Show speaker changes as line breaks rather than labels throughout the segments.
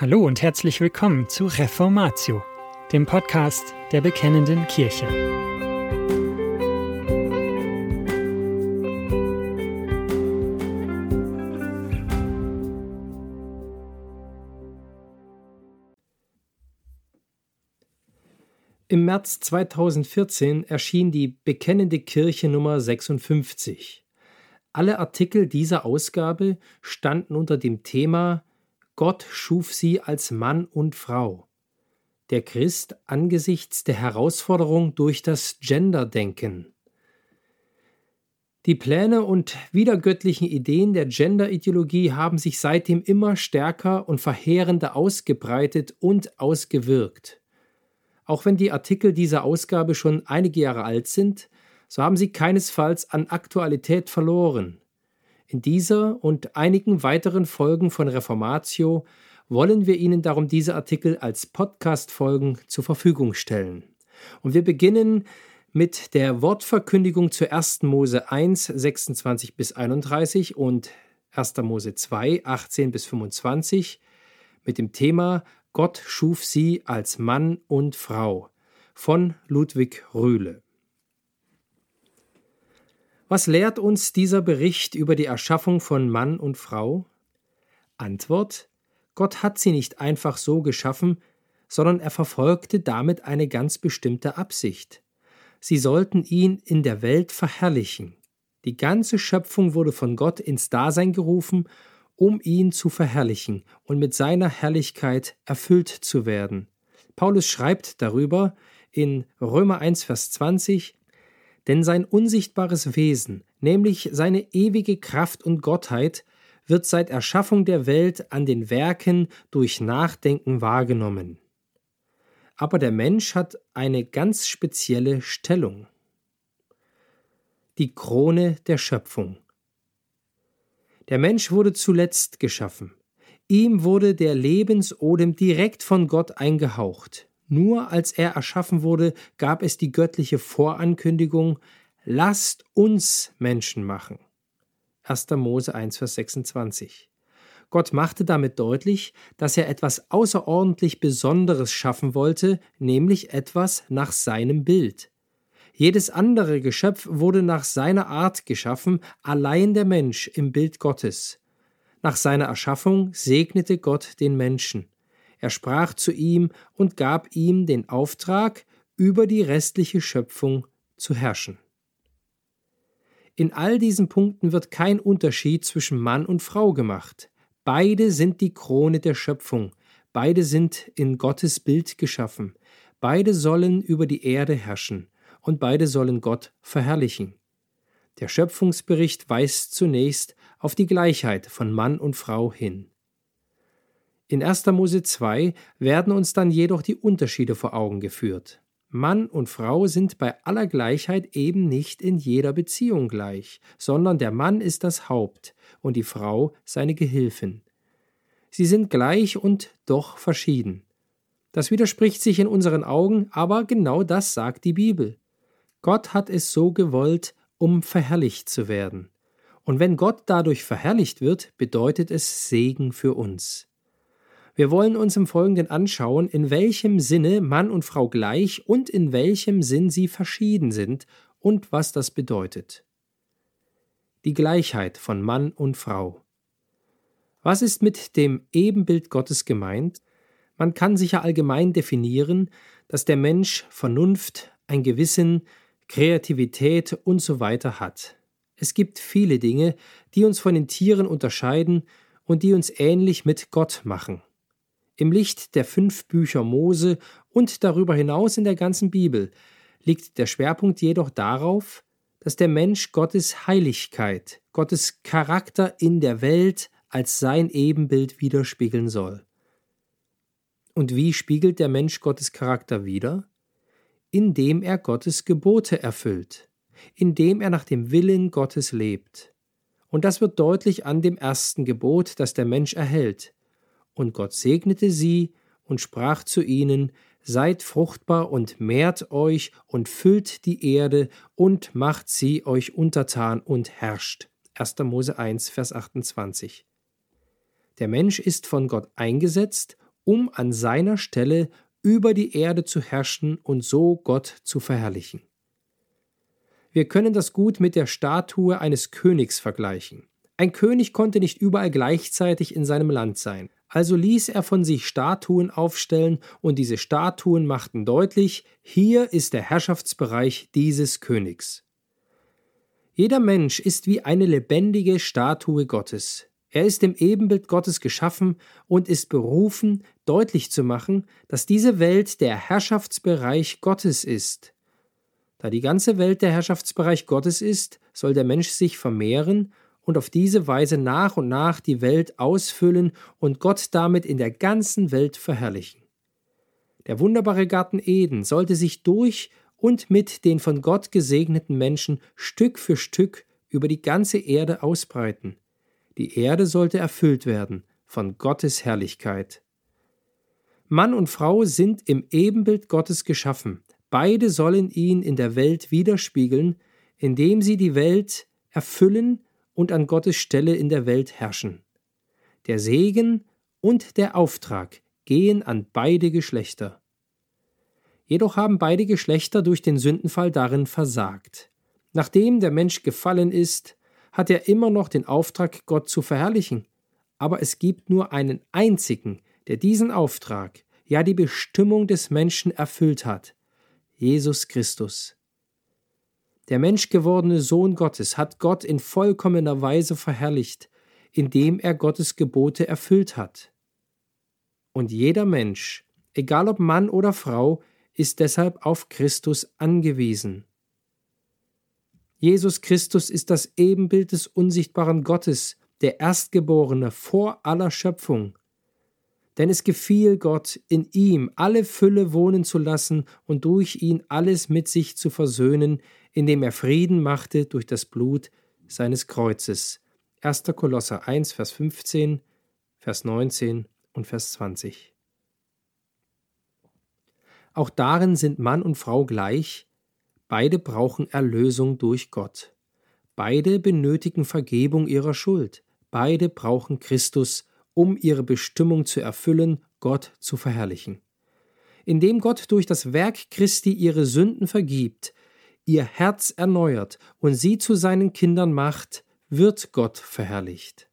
Hallo und herzlich willkommen zu Reformatio, dem Podcast der Bekennenden Kirche.
Im März 2014 erschien die Bekennende Kirche Nummer 56. Alle Artikel dieser Ausgabe standen unter dem Thema Gott schuf sie als Mann und Frau. Der Christ angesichts der Herausforderung durch das Gender-Denken. Die Pläne und widergöttlichen Ideen der Gender-Ideologie haben sich seitdem immer stärker und verheerender ausgebreitet und ausgewirkt. Auch wenn die Artikel dieser Ausgabe schon einige Jahre alt sind, so haben sie keinesfalls an Aktualität verloren. In dieser und einigen weiteren Folgen von Reformatio wollen wir Ihnen darum diese Artikel als Podcast-Folgen zur Verfügung stellen. Und wir beginnen mit der Wortverkündigung zur 1. Mose 1, 26 bis 31 und 1. Mose 2, 18 bis 25 mit dem Thema Gott schuf sie als Mann und Frau von Ludwig Rühle. Was lehrt uns dieser Bericht über die Erschaffung von Mann und Frau? Antwort Gott hat sie nicht einfach so geschaffen, sondern er verfolgte damit eine ganz bestimmte Absicht. Sie sollten ihn in der Welt verherrlichen. Die ganze Schöpfung wurde von Gott ins Dasein gerufen, um ihn zu verherrlichen und mit seiner Herrlichkeit erfüllt zu werden. Paulus schreibt darüber in Römer 1, Vers 20, denn sein unsichtbares Wesen, nämlich seine ewige Kraft und Gottheit, wird seit Erschaffung der Welt an den Werken durch Nachdenken wahrgenommen. Aber der Mensch hat eine ganz spezielle Stellung. Die Krone der Schöpfung. Der Mensch wurde zuletzt geschaffen. Ihm wurde der Lebensodem direkt von Gott eingehaucht. Nur als er erschaffen wurde, gab es die göttliche Vorankündigung, lasst uns Menschen machen. 1. Mose 1, Vers 26. Gott machte damit deutlich, dass er etwas außerordentlich Besonderes schaffen wollte, nämlich etwas nach seinem Bild. Jedes andere Geschöpf wurde nach seiner Art geschaffen, allein der Mensch im Bild Gottes. Nach seiner Erschaffung segnete Gott den Menschen. Er sprach zu ihm und gab ihm den Auftrag, über die restliche Schöpfung zu herrschen. In all diesen Punkten wird kein Unterschied zwischen Mann und Frau gemacht. Beide sind die Krone der Schöpfung, beide sind in Gottes Bild geschaffen, beide sollen über die Erde herrschen und beide sollen Gott verherrlichen. Der Schöpfungsbericht weist zunächst auf die Gleichheit von Mann und Frau hin. In 1. Mose 2 werden uns dann jedoch die Unterschiede vor Augen geführt. Mann und Frau sind bei aller Gleichheit eben nicht in jeder Beziehung gleich, sondern der Mann ist das Haupt und die Frau seine Gehilfin. Sie sind gleich und doch verschieden. Das widerspricht sich in unseren Augen, aber genau das sagt die Bibel. Gott hat es so gewollt, um verherrlicht zu werden. Und wenn Gott dadurch verherrlicht wird, bedeutet es Segen für uns. Wir wollen uns im Folgenden anschauen, in welchem Sinne Mann und Frau gleich und in welchem Sinn sie verschieden sind und was das bedeutet. Die Gleichheit von Mann und Frau. Was ist mit dem Ebenbild Gottes gemeint? Man kann sicher allgemein definieren, dass der Mensch Vernunft, ein Gewissen, Kreativität und so weiter hat. Es gibt viele Dinge, die uns von den Tieren unterscheiden und die uns ähnlich mit Gott machen. Im Licht der fünf Bücher Mose und darüber hinaus in der ganzen Bibel liegt der Schwerpunkt jedoch darauf, dass der Mensch Gottes Heiligkeit, Gottes Charakter in der Welt als sein Ebenbild widerspiegeln soll. Und wie spiegelt der Mensch Gottes Charakter wider? Indem er Gottes Gebote erfüllt, indem er nach dem Willen Gottes lebt. Und das wird deutlich an dem ersten Gebot, das der Mensch erhält. Und Gott segnete sie und sprach zu ihnen, Seid fruchtbar und mehrt euch und füllt die Erde und macht sie euch untertan und herrscht. 1. Mose 1, Vers 28. Der Mensch ist von Gott eingesetzt, um an seiner Stelle über die Erde zu herrschen und so Gott zu verherrlichen. Wir können das gut mit der Statue eines Königs vergleichen. Ein König konnte nicht überall gleichzeitig in seinem Land sein. Also ließ er von sich Statuen aufstellen, und diese Statuen machten deutlich, hier ist der Herrschaftsbereich dieses Königs. Jeder Mensch ist wie eine lebendige Statue Gottes. Er ist im Ebenbild Gottes geschaffen und ist berufen, deutlich zu machen, dass diese Welt der Herrschaftsbereich Gottes ist. Da die ganze Welt der Herrschaftsbereich Gottes ist, soll der Mensch sich vermehren und auf diese Weise nach und nach die Welt ausfüllen und Gott damit in der ganzen Welt verherrlichen. Der wunderbare Garten Eden sollte sich durch und mit den von Gott gesegneten Menschen Stück für Stück über die ganze Erde ausbreiten. Die Erde sollte erfüllt werden von Gottes Herrlichkeit. Mann und Frau sind im Ebenbild Gottes geschaffen, Beide sollen ihn in der Welt widerspiegeln, indem sie die Welt erfüllen und an Gottes Stelle in der Welt herrschen. Der Segen und der Auftrag gehen an beide Geschlechter. Jedoch haben beide Geschlechter durch den Sündenfall darin versagt. Nachdem der Mensch gefallen ist, hat er immer noch den Auftrag, Gott zu verherrlichen. Aber es gibt nur einen einzigen, der diesen Auftrag, ja die Bestimmung des Menschen erfüllt hat, Jesus Christus. Der menschgewordene Sohn Gottes hat Gott in vollkommener Weise verherrlicht, indem er Gottes Gebote erfüllt hat. Und jeder Mensch, egal ob Mann oder Frau, ist deshalb auf Christus angewiesen. Jesus Christus ist das Ebenbild des unsichtbaren Gottes, der Erstgeborene vor aller Schöpfung. Denn es gefiel Gott, in ihm alle Fülle wohnen zu lassen und durch ihn alles mit sich zu versöhnen, indem er Frieden machte durch das Blut seines Kreuzes. 1. Kolosser 1, Vers 15, Vers 19 und Vers 20. Auch darin sind Mann und Frau gleich, beide brauchen Erlösung durch Gott. Beide benötigen Vergebung ihrer Schuld, beide brauchen Christus um ihre Bestimmung zu erfüllen, Gott zu verherrlichen. Indem Gott durch das Werk Christi ihre Sünden vergibt, ihr Herz erneuert und sie zu seinen Kindern macht, wird Gott verherrlicht.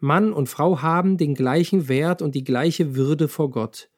Mann und Frau haben den gleichen Wert und die gleiche Würde vor Gott.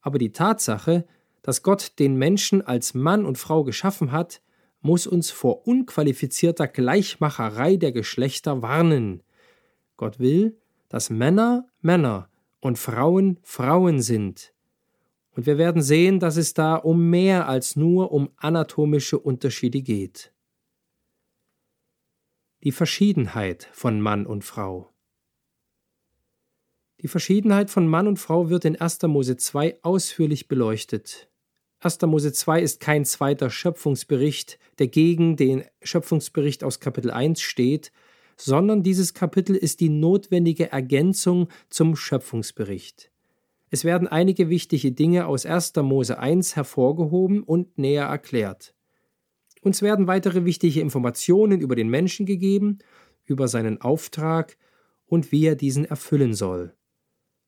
Aber die Tatsache, dass Gott den Menschen als Mann und Frau geschaffen hat, muss uns vor unqualifizierter Gleichmacherei der Geschlechter warnen. Gott will, dass Männer Männer und Frauen Frauen sind. Und wir werden sehen, dass es da um mehr als nur um anatomische Unterschiede geht. Die Verschiedenheit von Mann und Frau. Die Verschiedenheit von Mann und Frau wird in 1. Mose 2 ausführlich beleuchtet. 1. Mose 2 ist kein zweiter Schöpfungsbericht, der gegen den Schöpfungsbericht aus Kapitel 1 steht, sondern dieses Kapitel ist die notwendige Ergänzung zum Schöpfungsbericht. Es werden einige wichtige Dinge aus 1. Mose 1 hervorgehoben und näher erklärt. Uns werden weitere wichtige Informationen über den Menschen gegeben, über seinen Auftrag und wie er diesen erfüllen soll.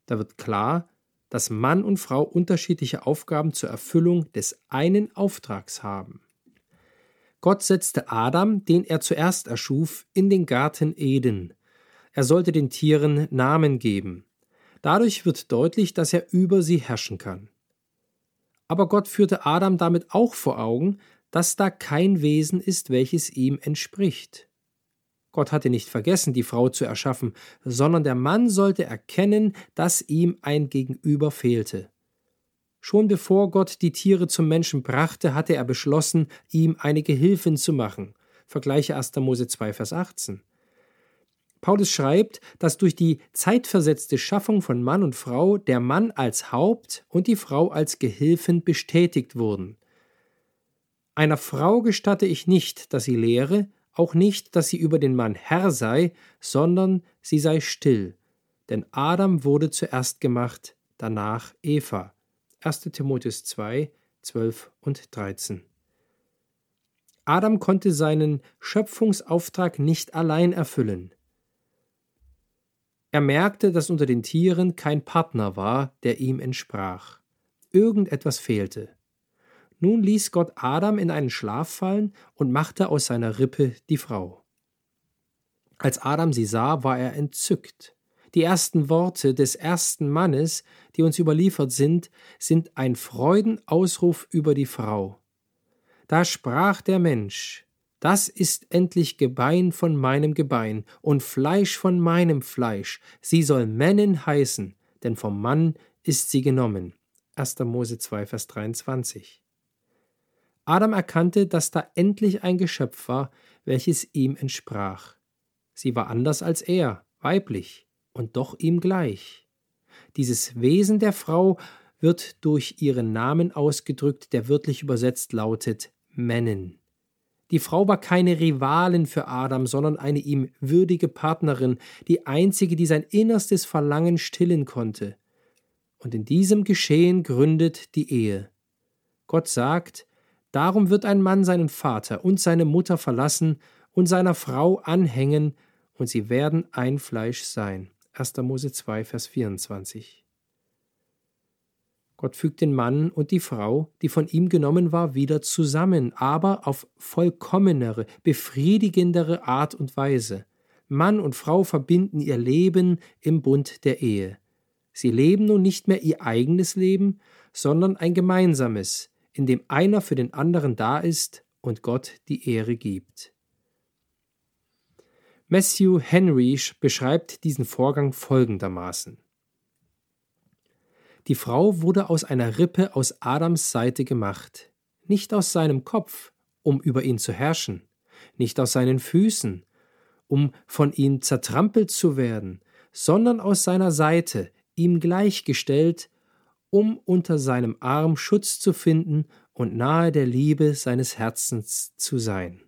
Da wird klar, dass Mann und Frau unterschiedliche Aufgaben zur Erfüllung des einen Auftrags haben. Gott setzte Adam, den er zuerst erschuf, in den Garten Eden. Er sollte den Tieren Namen geben. Dadurch wird deutlich, dass er über sie herrschen kann. Aber Gott führte Adam damit auch vor Augen, dass da kein Wesen ist, welches ihm entspricht. Gott hatte nicht vergessen, die Frau zu erschaffen, sondern der Mann sollte erkennen, dass ihm ein Gegenüber fehlte. Schon bevor Gott die Tiere zum Menschen brachte, hatte er beschlossen, ihm eine Gehilfin zu machen. Vergleiche 1. Mose 2, Vers 18. Paulus schreibt, dass durch die zeitversetzte Schaffung von Mann und Frau der Mann als Haupt und die Frau als Gehilfin bestätigt wurden. Einer Frau gestatte ich nicht, dass sie lehre, auch nicht, dass sie über den Mann Herr sei, sondern sie sei still. Denn Adam wurde zuerst gemacht, danach Eva. 1. Timotheus 2, 12 und 13. Adam konnte seinen Schöpfungsauftrag nicht allein erfüllen. Er merkte, dass unter den Tieren kein Partner war, der ihm entsprach. Irgendetwas fehlte. Nun ließ Gott Adam in einen Schlaf fallen und machte aus seiner Rippe die Frau. Als Adam sie sah, war er entzückt. Die ersten Worte des ersten Mannes, die uns überliefert sind, sind ein Freudenausruf über die Frau. Da sprach der Mensch, das ist endlich Gebein von meinem Gebein und Fleisch von meinem Fleisch. Sie soll Männin heißen, denn vom Mann ist sie genommen. 1. Mose 2, Vers 23. Adam erkannte, dass da endlich ein Geschöpf war, welches ihm entsprach. Sie war anders als er, weiblich und doch ihm gleich. Dieses Wesen der Frau wird durch ihren Namen ausgedrückt, der wörtlich übersetzt lautet Männin. Die Frau war keine Rivalin für Adam, sondern eine ihm würdige Partnerin, die einzige, die sein innerstes Verlangen stillen konnte. Und in diesem Geschehen gründet die Ehe. Gott sagt, Darum wird ein Mann seinen Vater und seine Mutter verlassen und seiner Frau anhängen, und sie werden ein Fleisch sein. 1. Mose 2, Vers 24. Gott fügt den Mann und die Frau, die von ihm genommen war, wieder zusammen, aber auf vollkommenere, befriedigendere Art und Weise. Mann und Frau verbinden ihr Leben im Bund der Ehe. Sie leben nun nicht mehr ihr eigenes Leben, sondern ein gemeinsames, in dem einer für den anderen da ist und Gott die Ehre gibt. Matthew Henry beschreibt diesen Vorgang folgendermaßen. Die Frau wurde aus einer Rippe aus Adams Seite gemacht, nicht aus seinem Kopf, um über ihn zu herrschen, nicht aus seinen Füßen, um von ihm zertrampelt zu werden, sondern aus seiner Seite, ihm gleichgestellt um unter seinem Arm Schutz zu finden und nahe der Liebe seines Herzens zu sein.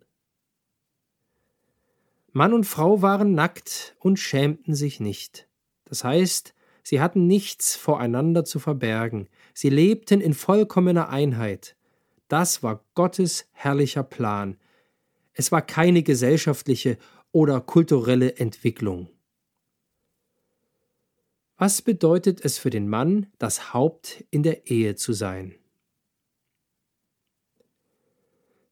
Mann und Frau waren nackt und schämten sich nicht. Das heißt, sie hatten nichts voreinander zu verbergen, sie lebten in vollkommener Einheit. Das war Gottes herrlicher Plan. Es war keine gesellschaftliche oder kulturelle Entwicklung. Was bedeutet es für den Mann, das Haupt in der Ehe zu sein?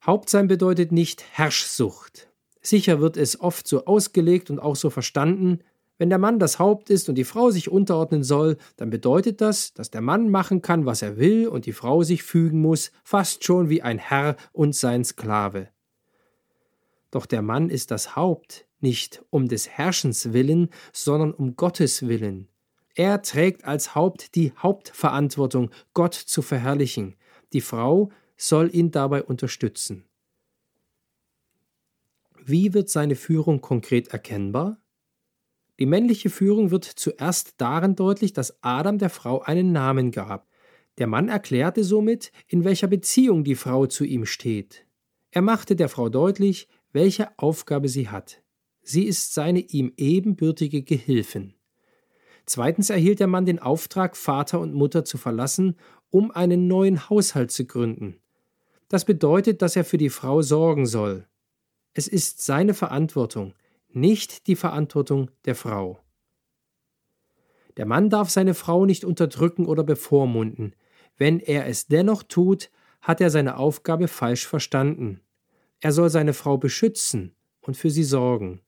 Hauptsein bedeutet nicht Herrschsucht. Sicher wird es oft so ausgelegt und auch so verstanden, wenn der Mann das Haupt ist und die Frau sich unterordnen soll, dann bedeutet das, dass der Mann machen kann, was er will und die Frau sich fügen muss, fast schon wie ein Herr und sein Sklave. Doch der Mann ist das Haupt nicht um des Herrschens willen, sondern um Gottes willen. Er trägt als Haupt die Hauptverantwortung, Gott zu verherrlichen. Die Frau soll ihn dabei unterstützen. Wie wird seine Führung konkret erkennbar? Die männliche Führung wird zuerst darin deutlich, dass Adam der Frau einen Namen gab. Der Mann erklärte somit, in welcher Beziehung die Frau zu ihm steht. Er machte der Frau deutlich, welche Aufgabe sie hat. Sie ist seine ihm ebenbürtige Gehilfin. Zweitens erhielt der Mann den Auftrag, Vater und Mutter zu verlassen, um einen neuen Haushalt zu gründen. Das bedeutet, dass er für die Frau sorgen soll. Es ist seine Verantwortung, nicht die Verantwortung der Frau. Der Mann darf seine Frau nicht unterdrücken oder bevormunden. Wenn er es dennoch tut, hat er seine Aufgabe falsch verstanden. Er soll seine Frau beschützen und für sie sorgen.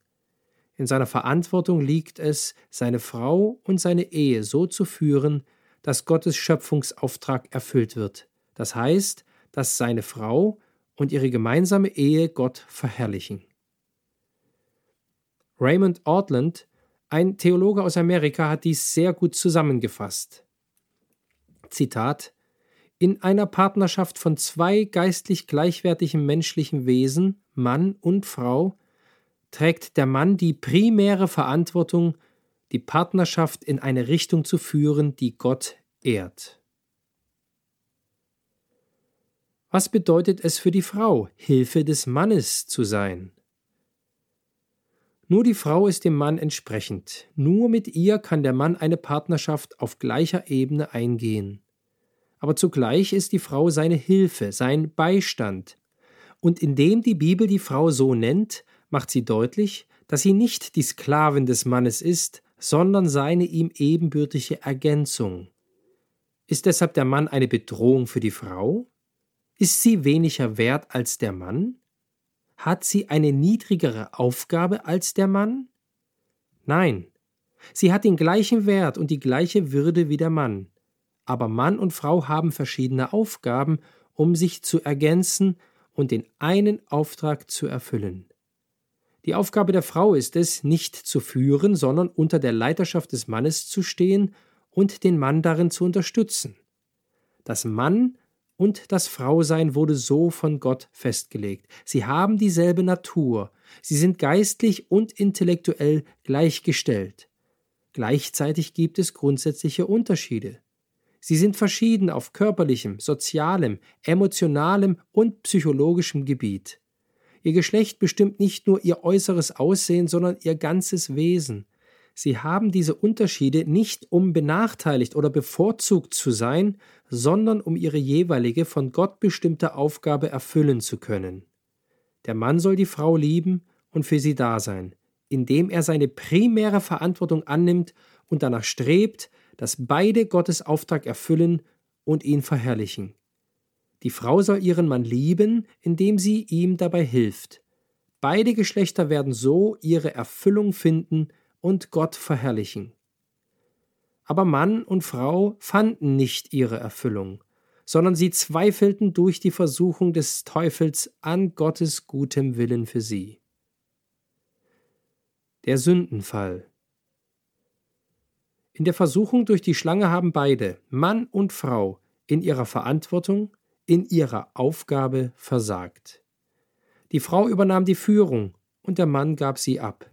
In seiner Verantwortung liegt es, seine Frau und seine Ehe so zu führen, dass Gottes Schöpfungsauftrag erfüllt wird. Das heißt, dass seine Frau und ihre gemeinsame Ehe Gott verherrlichen. Raymond Ortland, ein Theologe aus Amerika, hat dies sehr gut zusammengefasst. Zitat In einer Partnerschaft von zwei geistlich gleichwertigen menschlichen Wesen, Mann und Frau, trägt der Mann die primäre Verantwortung, die Partnerschaft in eine Richtung zu führen, die Gott ehrt. Was bedeutet es für die Frau, Hilfe des Mannes zu sein? Nur die Frau ist dem Mann entsprechend, nur mit ihr kann der Mann eine Partnerschaft auf gleicher Ebene eingehen. Aber zugleich ist die Frau seine Hilfe, sein Beistand, und indem die Bibel die Frau so nennt, macht sie deutlich, dass sie nicht die Sklavin des Mannes ist, sondern seine ihm ebenbürtige Ergänzung. Ist deshalb der Mann eine Bedrohung für die Frau? Ist sie weniger wert als der Mann? Hat sie eine niedrigere Aufgabe als der Mann? Nein, sie hat den gleichen Wert und die gleiche Würde wie der Mann. Aber Mann und Frau haben verschiedene Aufgaben, um sich zu ergänzen und den einen Auftrag zu erfüllen. Die Aufgabe der Frau ist es, nicht zu führen, sondern unter der Leiterschaft des Mannes zu stehen und den Mann darin zu unterstützen. Das Mann und das Frausein wurde so von Gott festgelegt. Sie haben dieselbe Natur, sie sind geistlich und intellektuell gleichgestellt. Gleichzeitig gibt es grundsätzliche Unterschiede. Sie sind verschieden auf körperlichem, sozialem, emotionalem und psychologischem Gebiet. Ihr Geschlecht bestimmt nicht nur ihr äußeres Aussehen, sondern ihr ganzes Wesen. Sie haben diese Unterschiede nicht, um benachteiligt oder bevorzugt zu sein, sondern um ihre jeweilige von Gott bestimmte Aufgabe erfüllen zu können. Der Mann soll die Frau lieben und für sie da sein, indem er seine primäre Verantwortung annimmt und danach strebt, dass beide Gottes Auftrag erfüllen und ihn verherrlichen. Die Frau soll ihren Mann lieben, indem sie ihm dabei hilft. Beide Geschlechter werden so ihre Erfüllung finden und Gott verherrlichen. Aber Mann und Frau fanden nicht ihre Erfüllung, sondern sie zweifelten durch die Versuchung des Teufels an Gottes gutem Willen für sie. Der Sündenfall In der Versuchung durch die Schlange haben beide, Mann und Frau, in ihrer Verantwortung, in ihrer Aufgabe versagt. Die Frau übernahm die Führung und der Mann gab sie ab.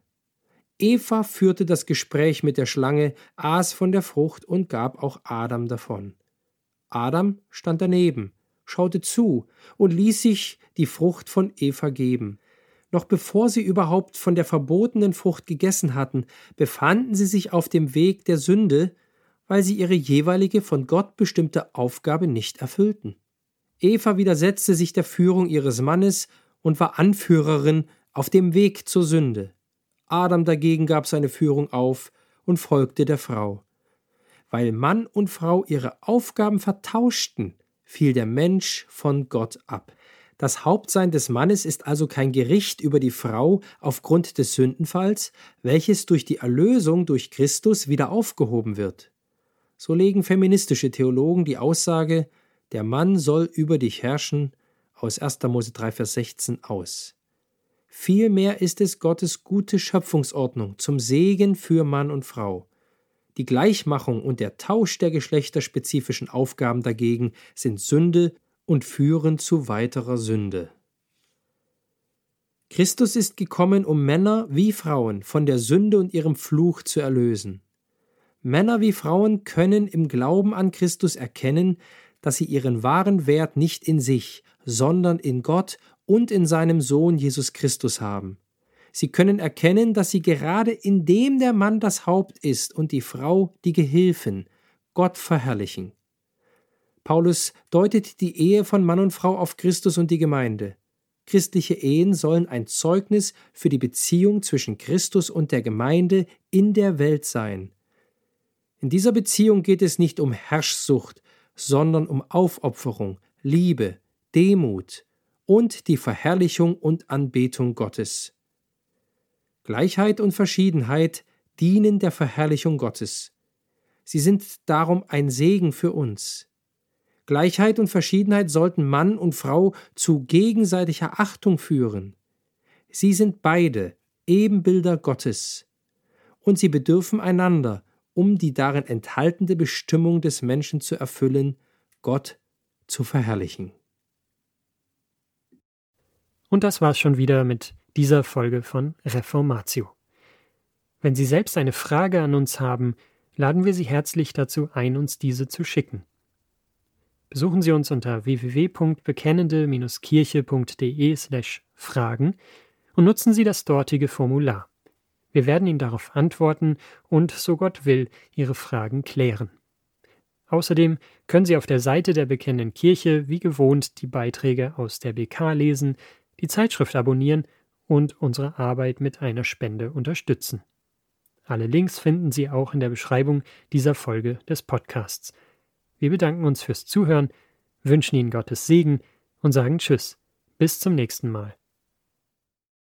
Eva führte das Gespräch mit der Schlange, aß von der Frucht und gab auch Adam davon. Adam stand daneben, schaute zu und ließ sich die Frucht von Eva geben. Noch bevor sie überhaupt von der verbotenen Frucht gegessen hatten, befanden sie sich auf dem Weg der Sünde, weil sie ihre jeweilige von Gott bestimmte Aufgabe nicht erfüllten. Eva widersetzte sich der Führung ihres Mannes und war Anführerin auf dem Weg zur Sünde. Adam dagegen gab seine Führung auf und folgte der Frau. Weil Mann und Frau ihre Aufgaben vertauschten, fiel der Mensch von Gott ab. Das Hauptsein des Mannes ist also kein Gericht über die Frau aufgrund des Sündenfalls, welches durch die Erlösung durch Christus wieder aufgehoben wird. So legen feministische Theologen die Aussage, der Mann soll über dich herrschen, aus 1. Mose 3, Vers 16 aus. Vielmehr ist es Gottes gute Schöpfungsordnung zum Segen für Mann und Frau. Die Gleichmachung und der Tausch der geschlechterspezifischen Aufgaben dagegen sind Sünde und führen zu weiterer Sünde. Christus ist gekommen, um Männer wie Frauen von der Sünde und ihrem Fluch zu erlösen. Männer wie Frauen können im Glauben an Christus erkennen, dass sie ihren wahren Wert nicht in sich, sondern in Gott und in seinem Sohn Jesus Christus haben. Sie können erkennen, dass sie gerade indem der Mann das Haupt ist und die Frau die Gehilfen, Gott verherrlichen. Paulus deutet die Ehe von Mann und Frau auf Christus und die Gemeinde. Christliche Ehen sollen ein Zeugnis für die Beziehung zwischen Christus und der Gemeinde in der Welt sein. In dieser Beziehung geht es nicht um Herrschsucht, sondern um Aufopferung, Liebe, Demut und die Verherrlichung und Anbetung Gottes. Gleichheit und Verschiedenheit dienen der Verherrlichung Gottes. Sie sind darum ein Segen für uns. Gleichheit und Verschiedenheit sollten Mann und Frau zu gegenseitiger Achtung führen. Sie sind beide Ebenbilder Gottes. Und sie bedürfen einander, um die darin enthaltene Bestimmung des Menschen zu erfüllen, Gott zu verherrlichen.
Und das war's schon wieder mit dieser Folge von Reformatio. Wenn Sie selbst eine Frage an uns haben, laden wir Sie herzlich dazu ein, uns diese zu schicken. Besuchen Sie uns unter www.bekennende-kirche.de/fragen und nutzen Sie das dortige Formular. Wir werden Ihnen darauf antworten und, so Gott will, Ihre Fragen klären. Außerdem können Sie auf der Seite der Bekennenden Kirche wie gewohnt die Beiträge aus der BK lesen, die Zeitschrift abonnieren und unsere Arbeit mit einer Spende unterstützen. Alle Links finden Sie auch in der Beschreibung dieser Folge des Podcasts. Wir bedanken uns fürs Zuhören, wünschen Ihnen Gottes Segen und sagen Tschüss. Bis zum nächsten Mal.